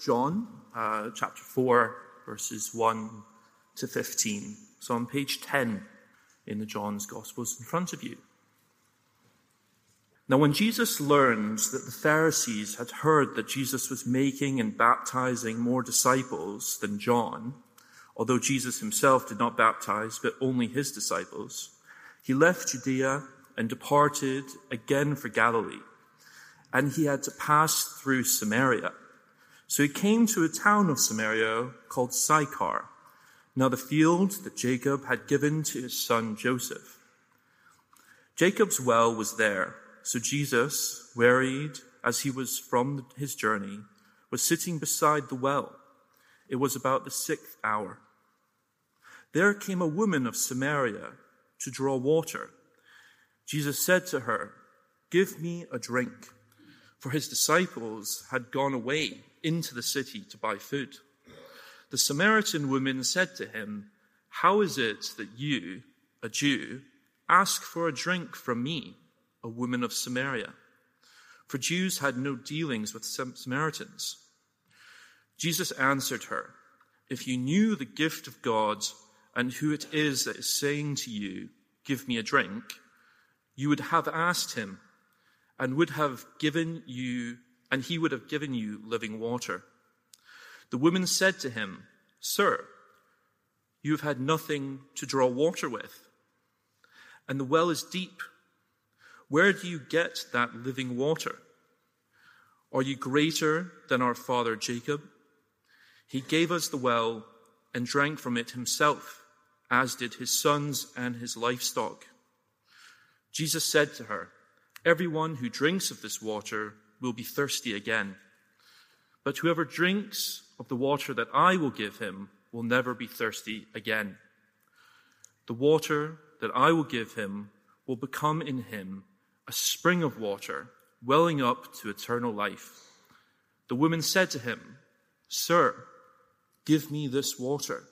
John uh, chapter 4, verses 1 to 15. So on page 10 in the John's Gospels in front of you. Now, when Jesus learned that the Pharisees had heard that Jesus was making and baptizing more disciples than John, although Jesus himself did not baptize, but only his disciples, he left Judea and departed again for Galilee. And he had to pass through Samaria. So he came to a town of Samaria called Sychar, now the field that Jacob had given to his son Joseph. Jacob's well was there so Jesus, wearied as he was from his journey, was sitting beside the well. It was about the sixth hour. There came a woman of Samaria to draw water. Jesus said to her, Give me a drink. For his disciples had gone away into the city to buy food. The Samaritan woman said to him, How is it that you, a Jew, ask for a drink from me? a woman of Samaria. For Jews had no dealings with Samaritans. Jesus answered her, If you knew the gift of God and who it is that is saying to you, Give me a drink, you would have asked him and would have given you, and he would have given you living water. The woman said to him, Sir, you have had nothing to draw water with, and the well is deep. Where do you get that living water? Are you greater than our father Jacob? He gave us the well and drank from it himself, as did his sons and his livestock. Jesus said to her, Everyone who drinks of this water will be thirsty again. But whoever drinks of the water that I will give him will never be thirsty again. The water that I will give him will become in him a spring of water welling up to eternal life. The woman said to him, Sir, give me this water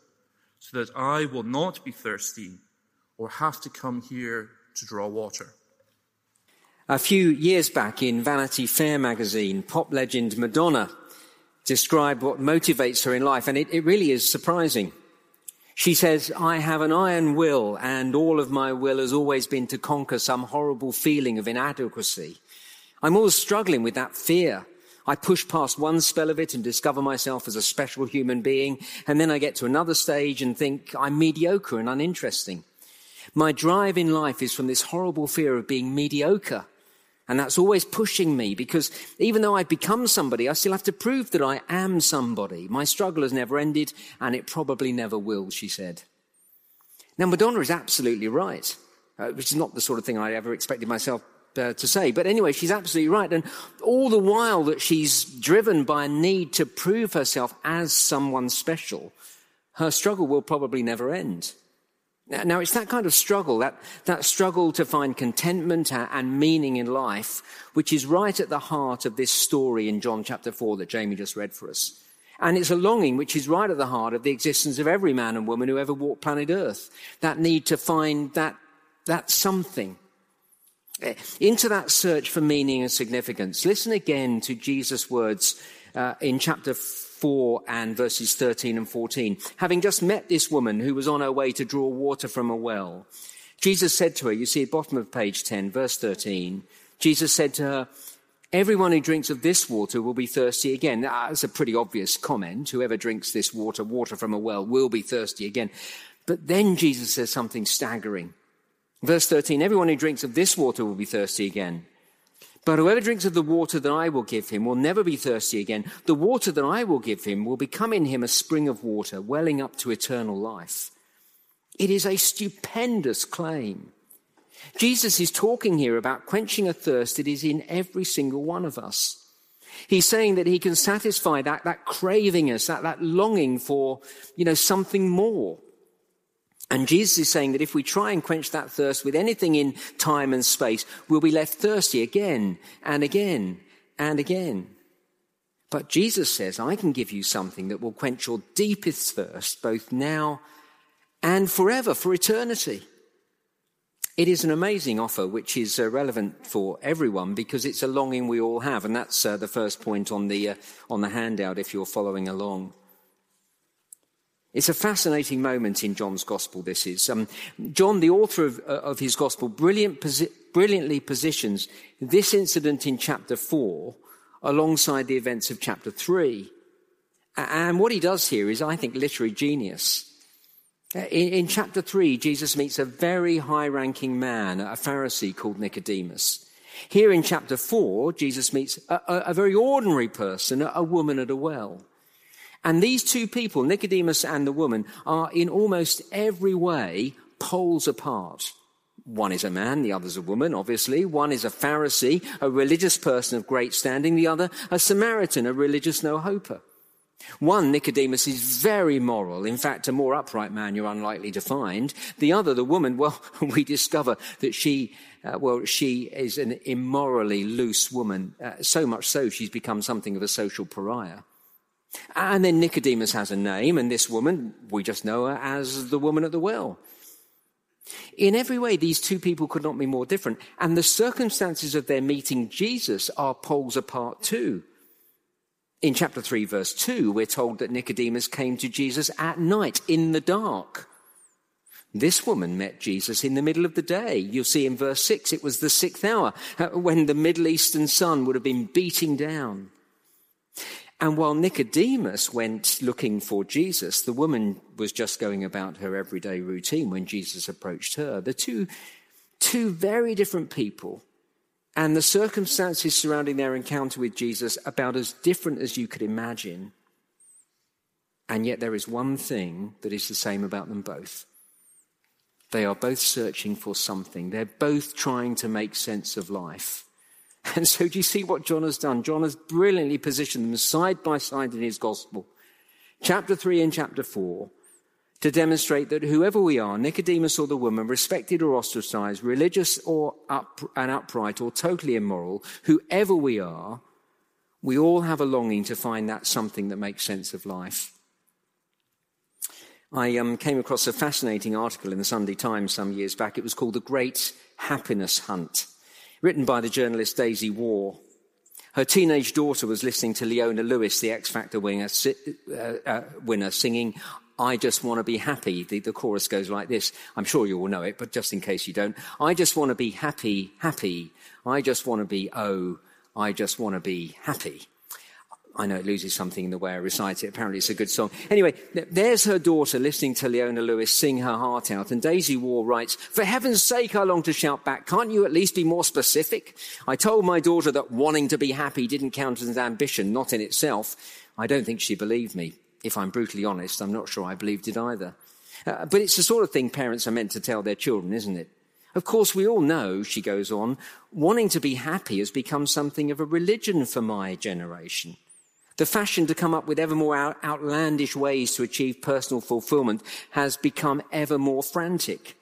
so that I will not be thirsty or have to come here to draw water. A few years back in Vanity Fair magazine, pop legend Madonna described what motivates her in life, and it, it really is surprising. She says, I have an iron will, and all of my will has always been to conquer some horrible feeling of inadequacy. I'm always struggling with that fear. I push past one spell of it and discover myself as a special human being, and then I get to another stage and think I'm mediocre and uninteresting. My drive in life is from this horrible fear of being mediocre and that's always pushing me because even though I've become somebody, I still have to prove that I am somebody. My struggle has never ended and it probably never will, she said. Now, Madonna is absolutely right, uh, which is not the sort of thing I ever expected myself uh, to say. But anyway, she's absolutely right. And all the while that she's driven by a need to prove herself as someone special, her struggle will probably never end. Now, it's that kind of struggle, that, that struggle to find contentment and meaning in life, which is right at the heart of this story in John chapter 4 that Jamie just read for us. And it's a longing which is right at the heart of the existence of every man and woman who ever walked planet Earth. That need to find that, that something. Eh, into that search for meaning and significance. Listen again to Jesus' words uh, in chapter 4 and verses 13 and 14. Having just met this woman who was on her way to draw water from a well, Jesus said to her, you see bottom of page 10, verse 13, Jesus said to her, Everyone who drinks of this water will be thirsty again. That's a pretty obvious comment. Whoever drinks this water, water from a well, will be thirsty again. But then Jesus says something staggering. Verse 13, everyone who drinks of this water will be thirsty again. But whoever drinks of the water that I will give him will never be thirsty again. The water that I will give him will become in him a spring of water, welling up to eternal life. It is a stupendous claim. Jesus is talking here about quenching a thirst that is in every single one of us. He's saying that he can satisfy that, that craving us, that, that longing for, you know, something more. And Jesus is saying that if we try and quench that thirst with anything in time and space, we'll be left thirsty again and again and again. But Jesus says, I can give you something that will quench your deepest thirst, both now and forever, for eternity. It is an amazing offer, which is uh, relevant for everyone because it's a longing we all have, and that's uh, the first point on the uh, on the handout. If you're following along, it's a fascinating moment in John's Gospel. This is um, John, the author of, uh, of his Gospel, brilliant, brilliantly positions this incident in chapter four alongside the events of chapter three, and what he does here is, I think, literary genius. Uh, in, in chapter 3, Jesus meets a very high ranking man, a Pharisee called Nicodemus. Here in chapter 4, Jesus meets a, a, a very ordinary person, a, a woman at a well. And these two people, Nicodemus and the woman, are in almost every way poles apart. One is a man, the other's a woman, obviously. One is a Pharisee, a religious person of great standing. The other, a Samaritan, a religious no-hoper. One, Nicodemus, is very moral. In fact, a more upright man you're unlikely to find. The other, the woman, well, we discover that she, uh, well, she is an immorally loose woman. Uh, so much so she's become something of a social pariah. And then Nicodemus has a name, and this woman, we just know her as the woman at the well. In every way, these two people could not be more different. And the circumstances of their meeting Jesus are poles apart too. In chapter 3, verse 2, we're told that Nicodemus came to Jesus at night in the dark. This woman met Jesus in the middle of the day. You'll see in verse 6, it was the sixth hour uh, when the Middle Eastern sun would have been beating down. And while Nicodemus went looking for Jesus, the woman was just going about her everyday routine when Jesus approached her. The two, two very different people and the circumstances surrounding their encounter with Jesus about as different as you could imagine. And yet there is one thing that is the same about them both. They are both searching for something. They're both trying to make sense of life. And so do you see what John has done? John has brilliantly positioned them side by side in his gospel. Chapter 3 and chapter 4 to demonstrate that whoever we are, Nicodemus or the woman, respected or ostracized, religious or up, and upright or totally immoral, whoever we are, we all have a longing to find that something that makes sense of life. I um, came across a fascinating article in the Sunday Times some years back. It was called The Great Happiness Hunt, written by the journalist Daisy Waugh. Her teenage daughter was listening to Leona Lewis, the X Factor winner, uh, uh, winner singing I just want to be happy. The, the, chorus goes like this. I'm sure you all know it, but just in case you don't. I just want to be happy, happy. I just want to be, oh, I just want to be happy. I know it loses something in the way I recite it. Apparently it's a good song. Anyway, there's her daughter listening to Leona Lewis sing her heart out. And Daisy Waugh writes, for heaven's sake, I long to shout back. Can't you at least be more specific? I told my daughter that wanting to be happy didn't count as ambition, not in itself. I don't think she believed me if I'm brutally honest, I'm not sure I believed it either. Uh, but it's the sort of thing parents are meant to tell their children, isn't it? Of course, we all know, she goes on, wanting to be happy has become something of a religion for my generation. The fashion to come up with ever more out- outlandish ways to achieve personal fulfillment has become ever more frantic.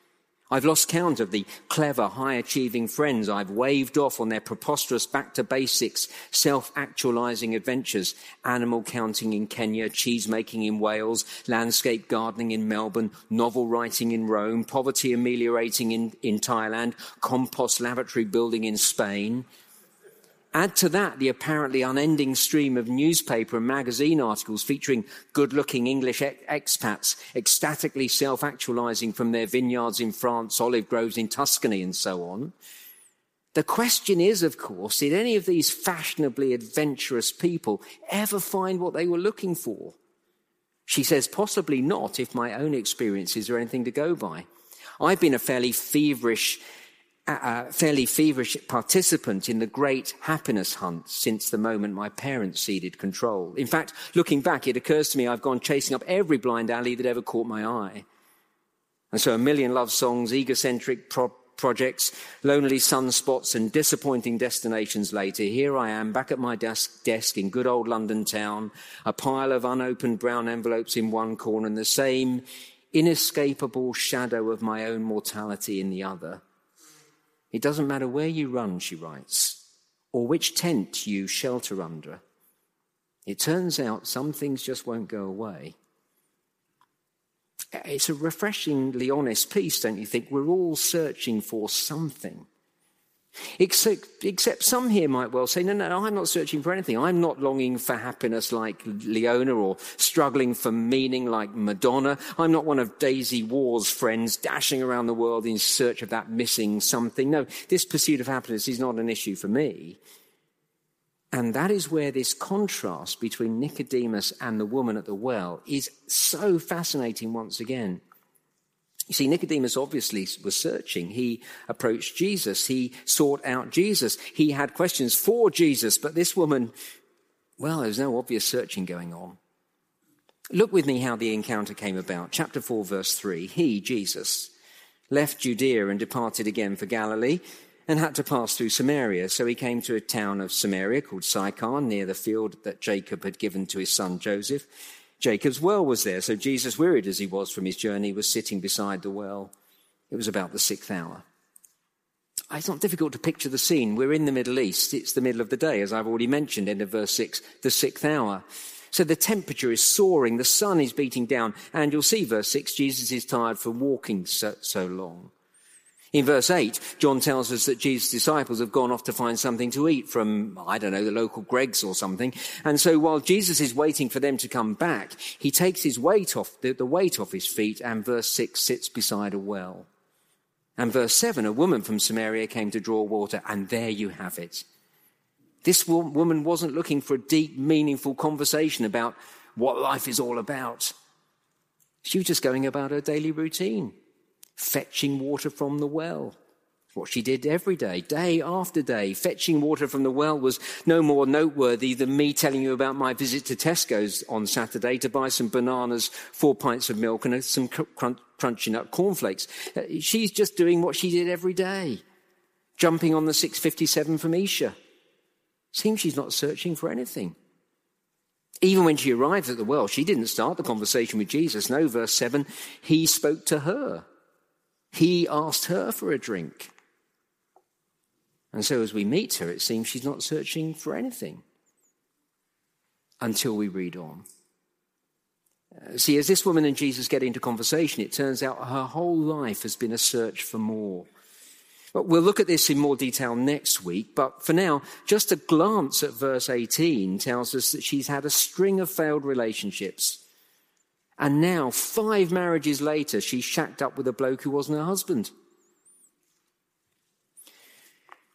I've lost count of the clever, high achieving friends I've waved off on their preposterous back to basics, self actualizing adventures, animal counting in Kenya, cheese making in Wales, landscape gardening in Melbourne, novel writing in Rome, poverty ameliorating in, in Thailand, compost lavatory building in Spain. Add to that the apparently unending stream of newspaper and magazine articles featuring good looking English expats ecstatically self actualizing from their vineyards in France, olive groves in Tuscany, and so on. The question is, of course, did any of these fashionably adventurous people ever find what they were looking for? She says, possibly not, if my own experiences are anything to go by. I've been a fairly feverish a fairly feverish participant in the great happiness hunt since the moment my parents ceded control. In fact, looking back, it occurs to me I've gone chasing up every blind alley that ever caught my eye. And so a million love songs, egocentric pro- projects, lonely sunspots, and disappointing destinations later, here I am back at my desk, desk in good old London town, a pile of unopened brown envelopes in one corner, and the same inescapable shadow of my own mortality in the other. It doesn't matter where you run, she writes, or which tent you shelter under. It turns out some things just won't go away. It's a refreshingly honest piece, don't you think? We're all searching for something. Except, except some here might well say, no, no, I'm not searching for anything. I'm not longing for happiness like Leona or struggling for meaning like Madonna. I'm not one of Daisy Waugh's friends dashing around the world in search of that missing something. No, this pursuit of happiness is not an issue for me. And that is where this contrast between Nicodemus and the woman at the well is so fascinating once again. You see, Nicodemus obviously was searching. He approached Jesus. He sought out Jesus. He had questions for Jesus. But this woman, well, there was no obvious searching going on. Look with me how the encounter came about. Chapter 4, verse 3. He, Jesus, left Judea and departed again for Galilee and had to pass through Samaria. So he came to a town of Samaria called Sychar near the field that Jacob had given to his son Joseph. Jacob's well was there, so Jesus, wearied as he was from his journey, was sitting beside the well. It was about the sixth hour. Ah, it's not difficult to picture the scene. We're in the Middle East. It's the middle of the day, as I've already mentioned, end of verse 6, the sixth hour. So the temperature is soaring, the sun is beating down, and you'll see verse 6, Jesus is tired from walking so, so long. In verse 8, John tells us that Jesus' disciples have gone off to find something to eat from, I don't know, the local Greggs or something. And so while Jesus is waiting for them to come back, he takes his weight off, the, the weight off his feet, and verse 6 sits beside a well. And verse 7, a woman from Samaria came to draw water, and there you have it. This woman wasn't looking for a deep, meaningful conversation about what life is all about. She was just going about her daily routine fetching water from the well. What she did every day, day after day. Fetching water from the well was no more noteworthy than me telling you about my visit to Tesco's on Saturday to buy some bananas, four pints of milk, and some crunchy nut cornflakes. Uh, she's just doing what she did every day, jumping on the 657 from Esher. Seems she's not searching for anything. Even when she arrived at the well, she didn't start the conversation with Jesus. No, verse 7, he spoke to her. He asked her for a drink. And so as we meet her, it seems she's not searching for anything until we read on. Uh, see, as this woman and Jesus get into conversation, it turns out her whole life has been a search for more. But we'll look at this in more detail next week. But for now, just a glance at verse 18 tells us that she's had a string of failed relationships. And now, five marriages later, she's shacked up with a bloke who wasn't her husband.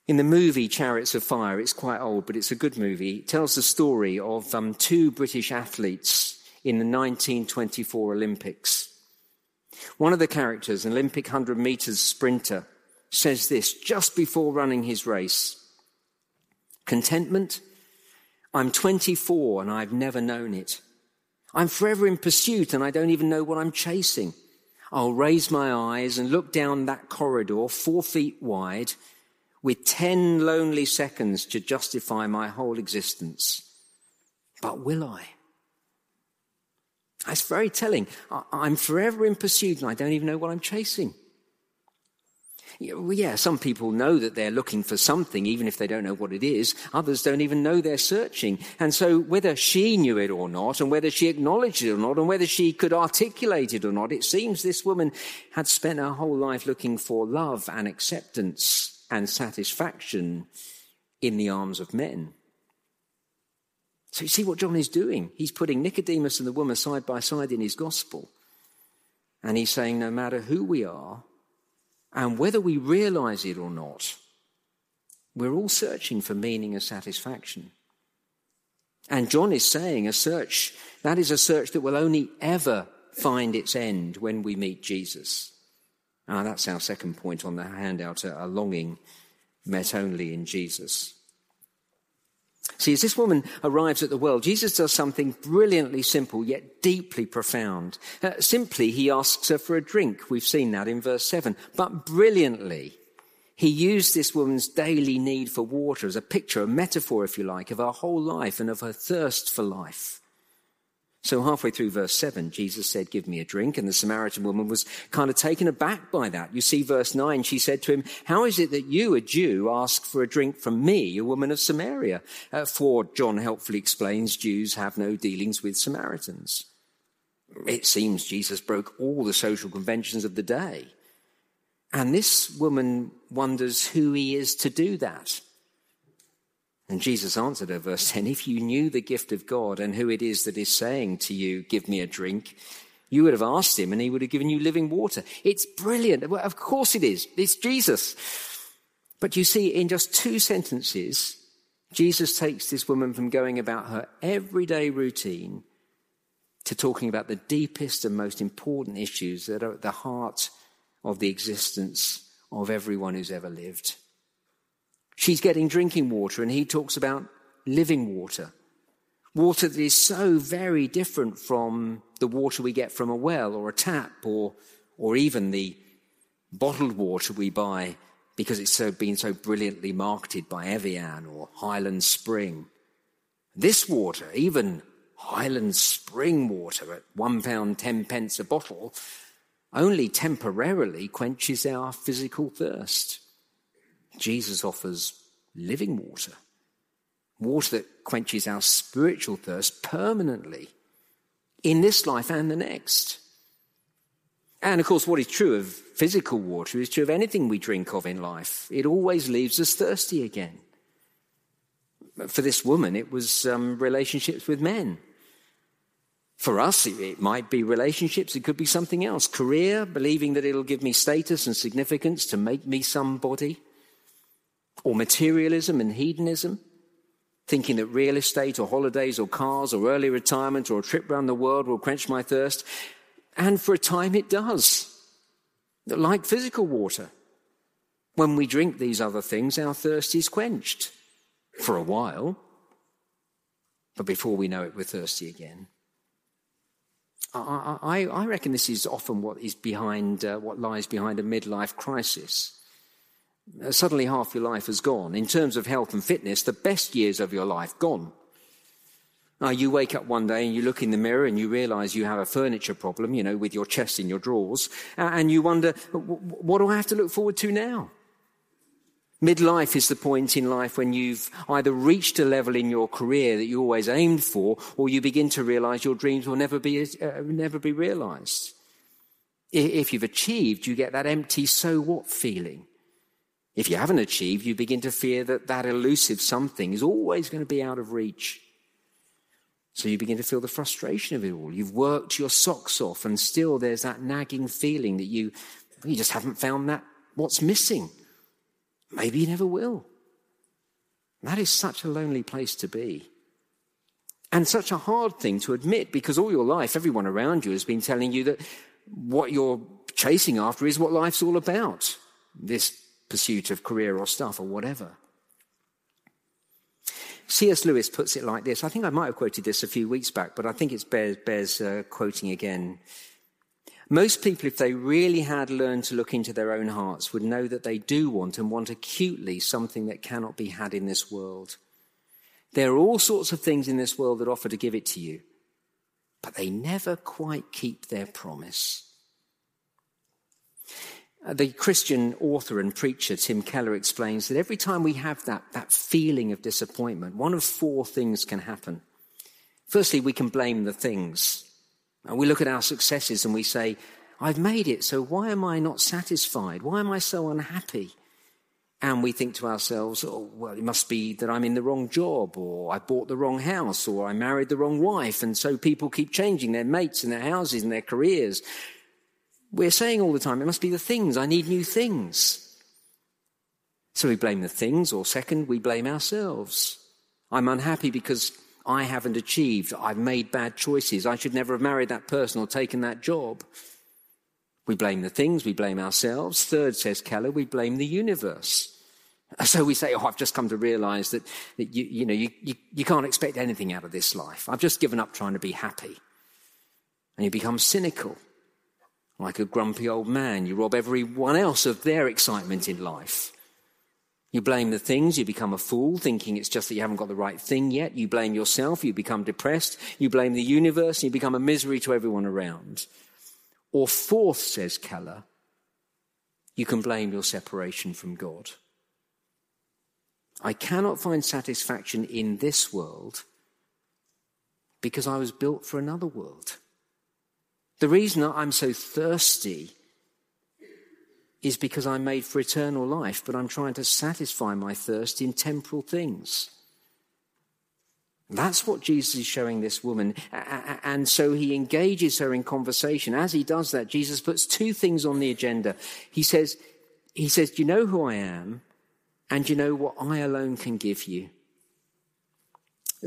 In the movie Chariots of Fire, it's quite old, but it's a good movie. It tells the story of um, two British athletes in the 1924 Olympics. One of the characters, an Olympic 100 meters sprinter, says this just before running his race Contentment? I'm 24 and I've never known it. I'm forever in pursuit and I don't even know what I'm chasing. I'll raise my eyes and look down that corridor four feet wide with 10 lonely seconds to justify my whole existence. But will I? That's very telling. I'm forever in pursuit and I don't even know what I'm chasing. Yeah, some people know that they're looking for something, even if they don't know what it is. Others don't even know they're searching. And so whether she knew it or not, and whether she acknowledged it or not, and whether she could articulate it or not, it seems this woman had spent her whole life looking for love and acceptance and satisfaction in the arms of men. So you see what John is doing? He's putting Nicodemus and the woman side by side in his gospel. And he's saying, no matter who we are, and whether we realize it or not, we're all searching for meaning and satisfaction. And John is saying a search, that is a search that will only ever find its end when we meet Jesus. Ah, that's our second point on the handout, a longing met only in Jesus. See, as this woman arrives at the well, Jesus does something brilliantly simple yet deeply profound. Uh, simply, he asks her for a drink. We've seen that in verse 7. But brilliantly, he used this woman's daily need for water as a picture, a metaphor, if you like, of her whole life and of her thirst for life. So halfway through verse 7, Jesus said, Give me a drink. And the Samaritan woman was kind of taken aback by that. You see, verse 9, she said to him, How is it that you, a Jew, ask for a drink from me, a woman of Samaria? Uh, for, John helpfully explains, Jews have no dealings with Samaritans. It seems Jesus broke all the social conventions of the day. And this woman wonders who he is to do that. And Jesus answered her, verse 10 If you knew the gift of God and who it is that is saying to you, Give me a drink, you would have asked him and he would have given you living water. It's brilliant. Well, of course it is. It's Jesus. But you see, in just two sentences, Jesus takes this woman from going about her everyday routine to talking about the deepest and most important issues that are at the heart of the existence of everyone who's ever lived. She's getting drinking water, and he talks about living water. Water that is so very different from the water we get from a well or a tap or, or even the bottled water we buy because it's so, been so brilliantly marketed by Evian or Highland Spring. This water, even Highland Spring water at one pound ten pence a bottle, only temporarily quenches our physical thirst. Jesus offers living water, water that quenches our spiritual thirst permanently in this life and the next. And of course, what is true of physical water is true of anything we drink of in life. It always leaves us thirsty again. For this woman, it was um, relationships with men. For us, it might be relationships, it could be something else. Career, believing that it'll give me status and significance to make me somebody. Or materialism and hedonism, thinking that real estate or holidays or cars or early retirement or a trip around the world will quench my thirst. And for a time it does. Like physical water. When we drink these other things, our thirst is quenched for a while. But before we know it, we're thirsty again. I, I, I reckon this is often what is behind, uh, what lies behind a midlife crisis. Uh, suddenly half your life has gone. In terms of health and fitness, the best years of your life gone. Now, you wake up one day and you look in the mirror and you realize you have a furniture problem, you know, with your chest in your drawers, and you wonder, what do I have to look forward to now? Midlife is the point in life when you've either reached a level in your career that you always aimed for, or you begin to realize your dreams will never be, uh, never be realized. If you've achieved, you get that empty so what feeling. If you haven't achieved, you begin to fear that that elusive something is always going to be out of reach. So you begin to feel the frustration of it all. You've worked your socks off and still there's that nagging feeling that you, you just haven't found that what's missing. Maybe you never will. That is such a lonely place to be. And such a hard thing to admit because all your life, everyone around you has been telling you that what you're chasing after is what life's all about. This pursuit of career or stuff or whatever. C.S. Lewis puts it like this. I think I might have quoted this a few weeks back, but I think it bears, bears uh, quoting again. Most people, if they really had learned to look into their own hearts, would know that they do want and want acutely something that cannot be had in this world. There are all sorts of things in this world that offer to give it to you, but they never quite keep their promise. Uh, the Christian author and preacher Tim Keller explains that every time we have that, that feeling of disappointment, one of four things can happen. Firstly, we can blame the things. And we look at our successes and we say, I've made it, so why am I not satisfied? Why am I so unhappy? And we think to ourselves, oh, well, it must be that I'm in the wrong job, or I bought the wrong house, or I married the wrong wife, and so people keep changing their mates and their houses and their careers. We're saying all the time, it must be the things, I need new things. So we blame the things, or second, we blame ourselves. I'm unhappy because I haven't achieved. I've made bad choices. I should never have married that person or taken that job. We blame the things, we blame ourselves. Third, says Keller, we blame the universe. So we say, oh, I've just come to realize that, that you, you know, you, you, you can't expect anything out of this life. I've just given up trying to be happy. And you become cynical, like a grumpy old man. You rob everyone else of their excitement in life. You blame the things, you become a fool, thinking it's just that you haven't got the right thing yet. You blame yourself, you become depressed. You blame the universe, you become a misery to everyone around. Or fourth, says Keller, you can blame your separation from God. I cannot find satisfaction in this world because I was built for another world. The reason I'm so thirsty is because I'm made for eternal life, but I'm trying to satisfy my thirst in temporal things. That's what Jesus is showing this woman. And so he engages her in conversation. As he does that, Jesus puts two things on the agenda. He says, he says, you know who I am? And you know what I alone can give you?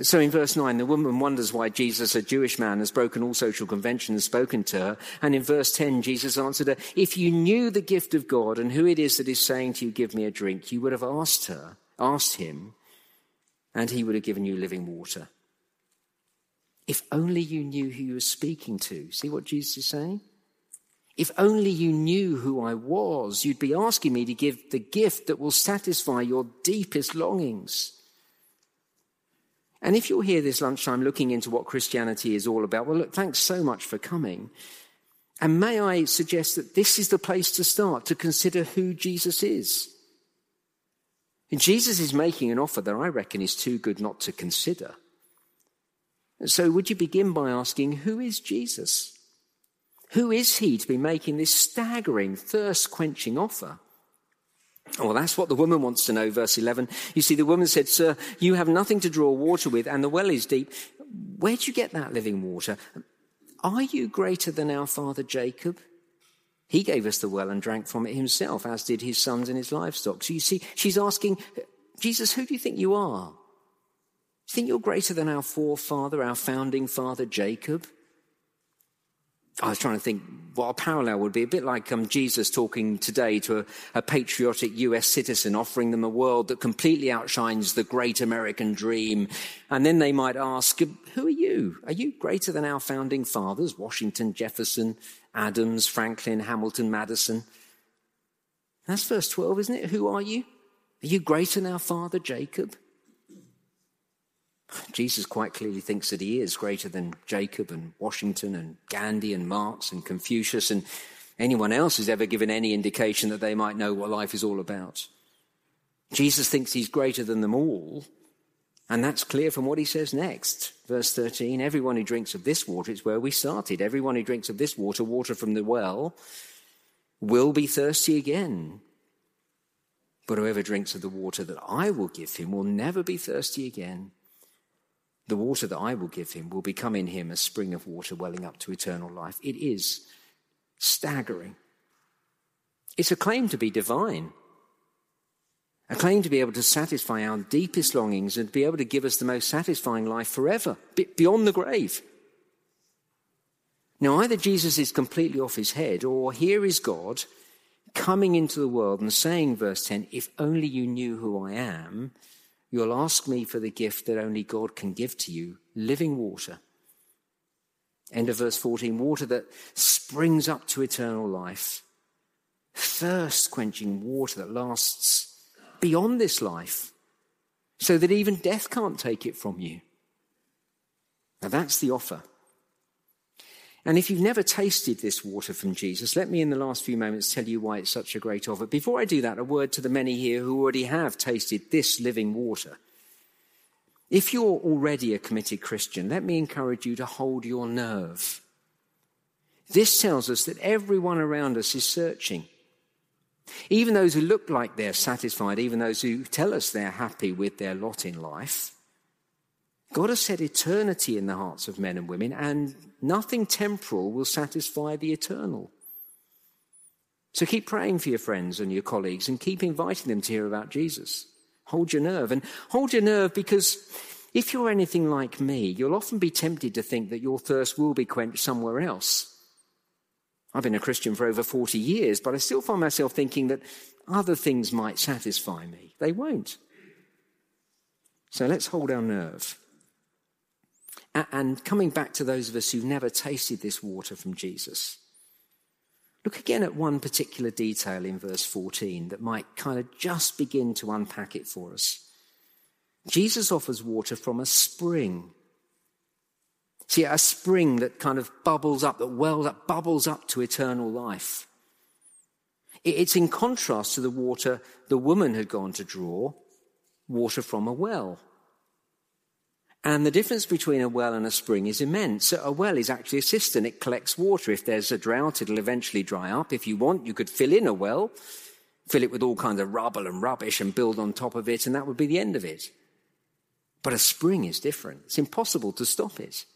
So in verse 9, the woman wonders why Jesus, a Jewish man, has broken all social conventions and spoken to her. And in verse 10, Jesus answered her, If you knew the gift of God and who it is that is saying to you, Give me a drink, you would have asked her, asked him, and he would have given you living water. If only you knew who you were speaking to. See what Jesus is saying? If only you knew who I was, you'd be asking me to give the gift that will satisfy your deepest longings. And if you're here this lunchtime looking into what Christianity is all about, well, look, thanks so much for coming. And may I suggest that this is the place to start to consider who Jesus is. And Jesus is making an offer that I reckon is too good not to consider. So would you begin by asking, who is Jesus? Who is he to be making this staggering, thirst quenching offer? Well, that's what the woman wants to know, verse 11. You see, the woman said, Sir, you have nothing to draw water with, and the well is deep. Where'd you get that living water? Are you greater than our father Jacob? He gave us the well and drank from it himself, as did his sons and his livestock. So you see, she's asking, Jesus, who do you think you are? Do you think you're greater than our forefather, our founding father Jacob? I was trying to think what a parallel would be. A bit like um, Jesus talking today to a, a, patriotic US citizen, offering them a world that completely outshines the great American dream. And then they might ask, Who are you? Are you greater than our founding fathers? Washington, Jefferson, Adams, Franklin, Hamilton, Madison. That's verse 12, isn't it? Who are you? Are you greater than our father Jacob? Jesus quite clearly thinks that he is greater than Jacob and Washington and Gandhi and Marx and Confucius and anyone else who's ever given any indication that they might know what life is all about. Jesus thinks he's greater than them all, and that's clear from what he says next. Verse 13 Everyone who drinks of this water, it's where we started. Everyone who drinks of this water, water from the well, will be thirsty again. But whoever drinks of the water that I will give him will never be thirsty again. The water that I will give him will become in him a spring of water welling up to eternal life. It is staggering. It's a claim to be divine, a claim to be able to satisfy our deepest longings and be able to give us the most satisfying life forever, beyond the grave. Now, either Jesus is completely off his head, or here is God coming into the world and saying, verse 10, if only you knew who I am, You'll ask me for the gift that only God can give to you living water. End of verse 14 water that springs up to eternal life, thirst quenching water that lasts beyond this life, so that even death can't take it from you. Now that's the offer. And if you've never tasted this water from Jesus, let me in the last few moments tell you why it's such a great offer. Before I do that, a word to the many here who already have tasted this living water. If you're already a committed Christian, let me encourage you to hold your nerve. This tells us that everyone around us is searching. Even those who look like they're satisfied, even those who tell us they're happy with their lot in life, God has set eternity in the hearts of men and women, and nothing temporal will satisfy the eternal. So keep praying for your friends and your colleagues and keep inviting them to hear about Jesus. Hold your nerve. And hold your nerve because if you're anything like me, you'll often be tempted to think that your thirst will be quenched somewhere else. I've been a Christian for over 40 years, but I still find myself thinking that other things might satisfy me. They won't. So let's hold our nerve. And coming back to those of us who've never tasted this water from Jesus, look again at one particular detail in verse 14 that might kind of just begin to unpack it for us. Jesus offers water from a spring. See, a spring that kind of bubbles up, that wells up, bubbles up to eternal life. It's in contrast to the water the woman had gone to draw, water from a well. And the difference between a well and a spring is immense. A well is actually a cistern. It collects water. If there's a drought, it'll eventually dry up. If you want, you could fill in a well, fill it with all kinds of rubble and rubbish and build on top of it, and that would be the end of it. But a spring is different. It's impossible to stop it.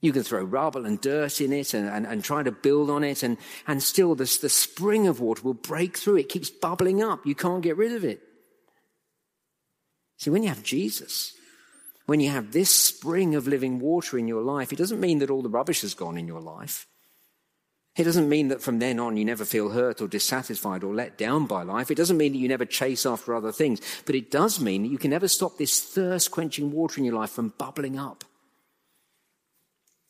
You can throw rubble and dirt in it and, and, and try to build on it, and, and still this, the spring of water will break through. It keeps bubbling up. You can't get rid of it. See, when you have Jesus, when you have this spring of living water in your life, it doesn't mean that all the rubbish has gone in your life. It doesn't mean that from then on you never feel hurt or dissatisfied or let down by life. It doesn't mean that you never chase after other things. But it does mean that you can never stop this thirst quenching water in your life from bubbling up.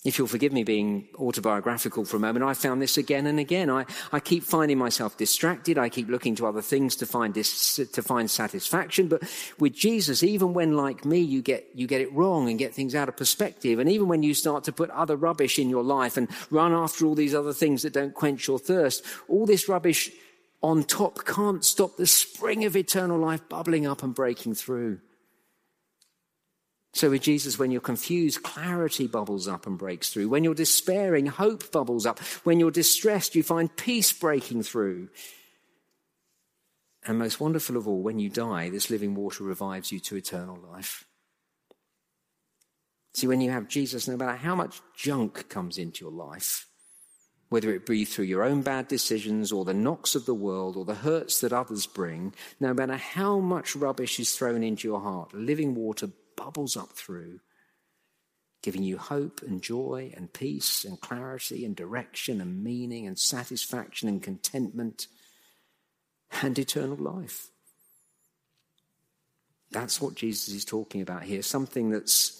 If you'll forgive me being autobiographical for a moment, I found this again and again. I, I keep finding myself distracted. I keep looking to other things to find dis, to find satisfaction. But with Jesus, even when like me, you get, you get it wrong and get things out of perspective. And even when you start to put other rubbish in your life and run after all these other things that don't quench your thirst, all this rubbish on top can't stop the spring of eternal life bubbling up and breaking through. So with Jesus, when you're confused, clarity bubbles up and breaks through. When you're despairing, hope bubbles up. When you're distressed, you find peace breaking through. And most wonderful of all, when you die, this living water revives you to eternal life. See, when you have Jesus, no matter how much junk comes into your life, whether it be through your own bad decisions or the knocks of the world or the hurts that others bring, no matter how much rubbish is thrown into your heart, living water bubbles up through, giving you hope and joy and peace and clarity and direction and meaning and satisfaction and contentment and eternal life. That's what Jesus is talking about here, something that's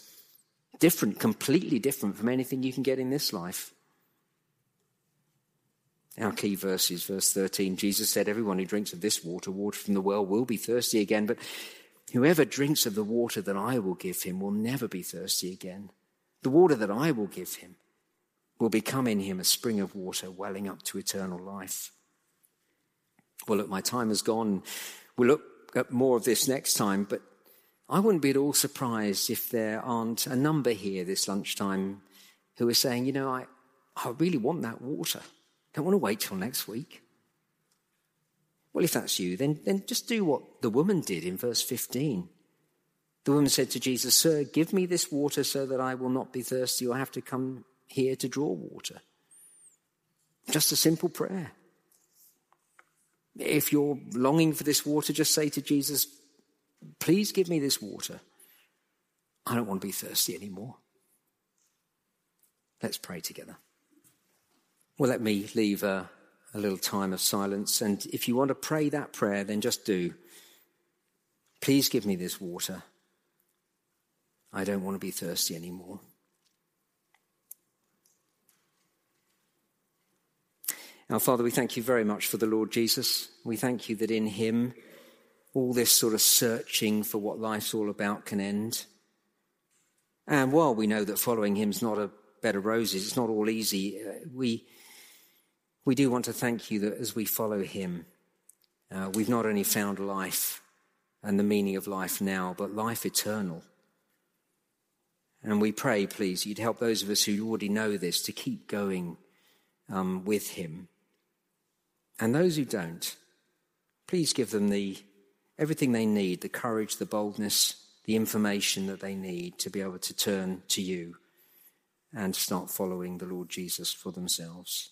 different, completely different from anything you can get in this life. Our key verses, verse 13. Jesus said, Everyone who drinks of this water, water from the well, will be thirsty again, but Whoever drinks of the water that I will give him will never be thirsty again. The water that I will give him will become in him a spring of water welling up to eternal life. Well, look, my time has gone. We'll look at more of this next time, but I wouldn't be at all surprised if there aren't a number here this lunchtime who are saying, you know, I, I really want that water. Don't want to wait till next week. Well, if that's you, then, then just do what the woman did in verse 15. The woman said to Jesus, Sir, give me this water so that I will not be thirsty or have to come here to draw water. Just a simple prayer. If you're longing for this water, just say to Jesus, Please give me this water. I don't want to be thirsty anymore. Let's pray together. Well, let me leave a a little time of silence. And if you want to pray that prayer, then just do. Please give me this water. I don't want to be thirsty anymore. Now, Father, we thank you very much for the Lord Jesus. We thank you that in him, all this sort of searching for what life's all about can end. And while we know that following him is not a bed of roses, it's not all easy, uh, we we do want to thank you that as we follow him, uh, we've not only found life and the meaning of life now, but life eternal. And we pray, please, you'd help those of us who already know this to keep going um, with him. And those who don't, please give them the everything they need, the courage, the boldness, the information that they need to be able to turn to you and start following the Lord Jesus for themselves.